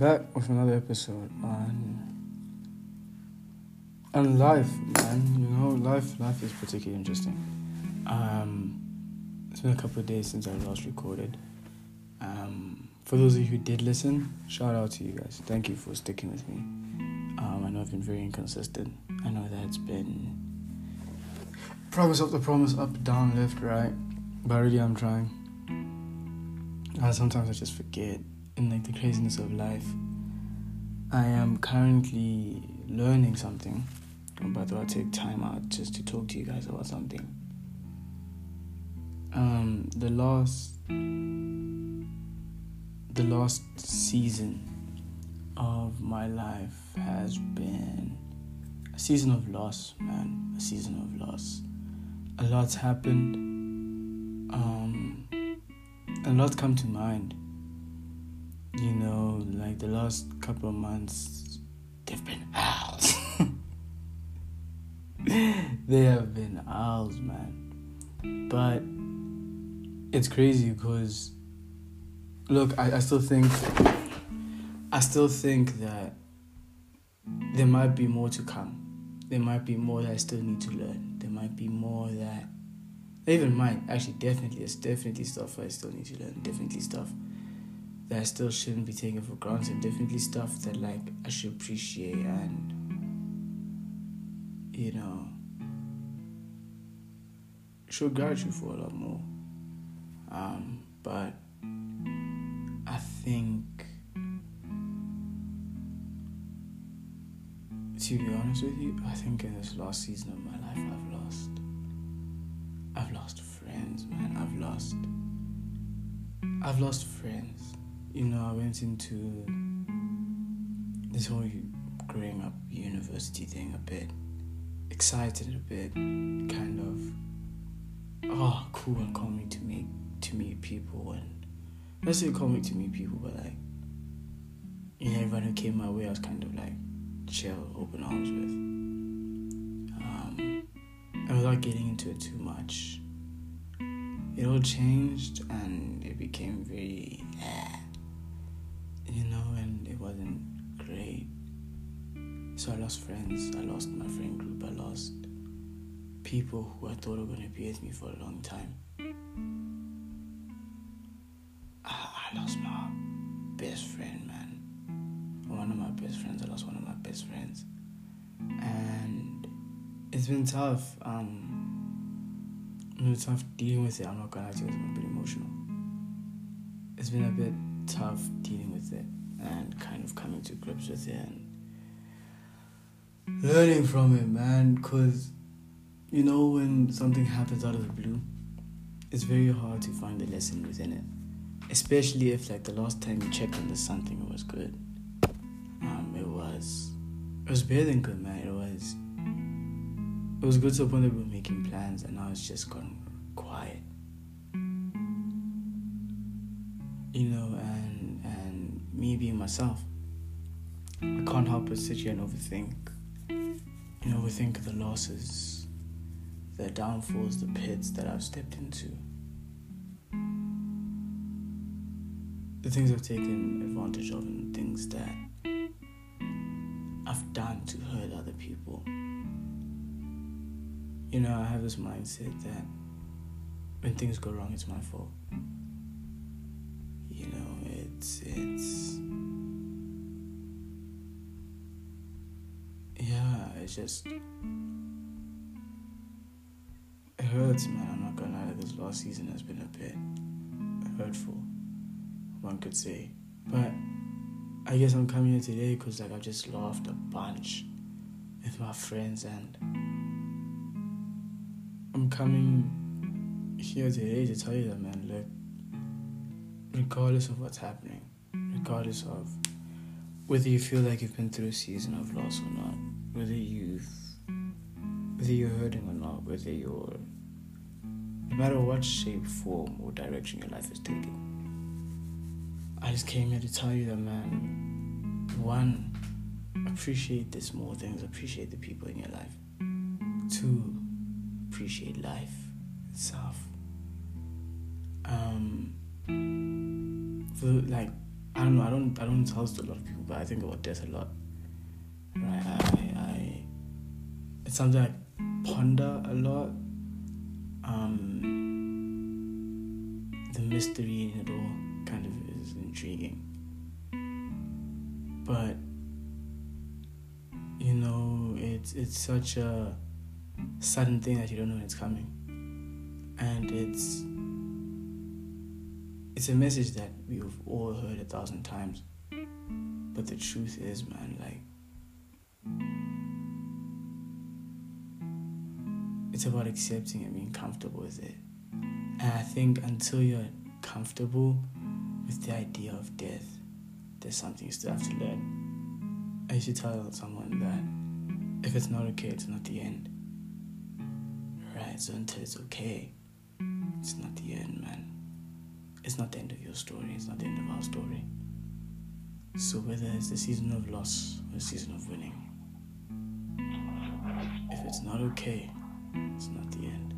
back with another episode on on life, man. You know, life life is particularly interesting. Um, it's been a couple of days since I last recorded. Um, for those of you who did listen, shout out to you guys. Thank you for sticking with me. Um, I know I've been very inconsistent. I know that it's been promise up the promise, up, down, left, right. But really, I'm trying. And sometimes I just forget in like the craziness of life. I am currently learning something, but I thought I'd take time out just to talk to you guys about something. Um, the last, the last season of my life has been a season of loss, man. A season of loss. A lot's happened. Um, a lot come to mind. You know, like the last couple of months, they've been owls. they have been owls, man. But it's crazy because, look, I, I still think, I still think that there might be more to come. There might be more that I still need to learn. There might be more that even mine, actually, definitely, it's definitely stuff I still need to learn. Definitely stuff that I still shouldn't be taken for granted. Definitely stuff that like I should appreciate and you know show gratitude for a lot more. Um, but I think to be honest with you, I think in this last season of my life I've lost I've lost friends, man. I've lost I've lost friends. You know, I went into this whole growing up university thing a bit excited a bit, kind of oh cool and coming to meet to meet people and not say coming to meet people but like you know everyone who came my way I was kind of like chill, open arms with. Um, and without getting into it too much, it all changed and it became very, eh, you know, and it wasn't great. So I lost friends, I lost my friend group, I lost people who I thought were going to be with me for a long time. I, I lost my best friend, man. One of my best friends, I lost one of my best friends. And it's been tough. Um, it's been tough dealing with it. I'm not gonna lie to you, it's been a bit emotional. It's been a bit tough dealing with it and kind of coming to grips with it and learning from it, man. Cause you know when something happens out of the blue, it's very hard to find the lesson within it. Especially if like the last time you checked on the something it was good. Um, it was it was better than good, man. It was it was good to the point that we were making plans, and now it's just gone quiet. You know, and and me being myself, I can't help but sit here and overthink. You know, overthink the losses, the downfalls, the pits that I've stepped into. The things I've taken advantage of and things that I've done to hurt other people. You know, I have this mindset that when things go wrong, it's my fault. You know, it's it's yeah, it's just it hurts, man. I'm not gonna lie. This last season has been a bit hurtful, one could say, but. I guess I'm coming here today because like I've just laughed a bunch with my friends and I'm coming here today to tell you that man look regardless of what's happening regardless of whether you feel like you've been through a season of loss or not whether you've whether you're hurting or not whether you're no matter what shape form or direction your life is taking I just came here to tell you that, man, one, appreciate the small things, appreciate the people in your life. Two, appreciate life itself. Um, for like I don't know. I don't. I don't tell this to a lot of people, but I think about death a lot. Right. I. I it's something I ponder a lot. Um, the mystery in it all kind of is intriguing, but you know, it's it's such a sudden thing that you don't know when it's coming, and it's it's a message that we've all heard a thousand times. But the truth is, man, like, it's about accepting and being comfortable with it. And I think until you're comfortable with the idea of death, there's something you still have to learn. I used to tell someone that if it's not okay, it's not the end. Right? So until it's okay, it's not the end, man it's not the end of your story, it's not the end of our story. So whether it's the season of loss or the season of winning, if it's not okay, it's not the end.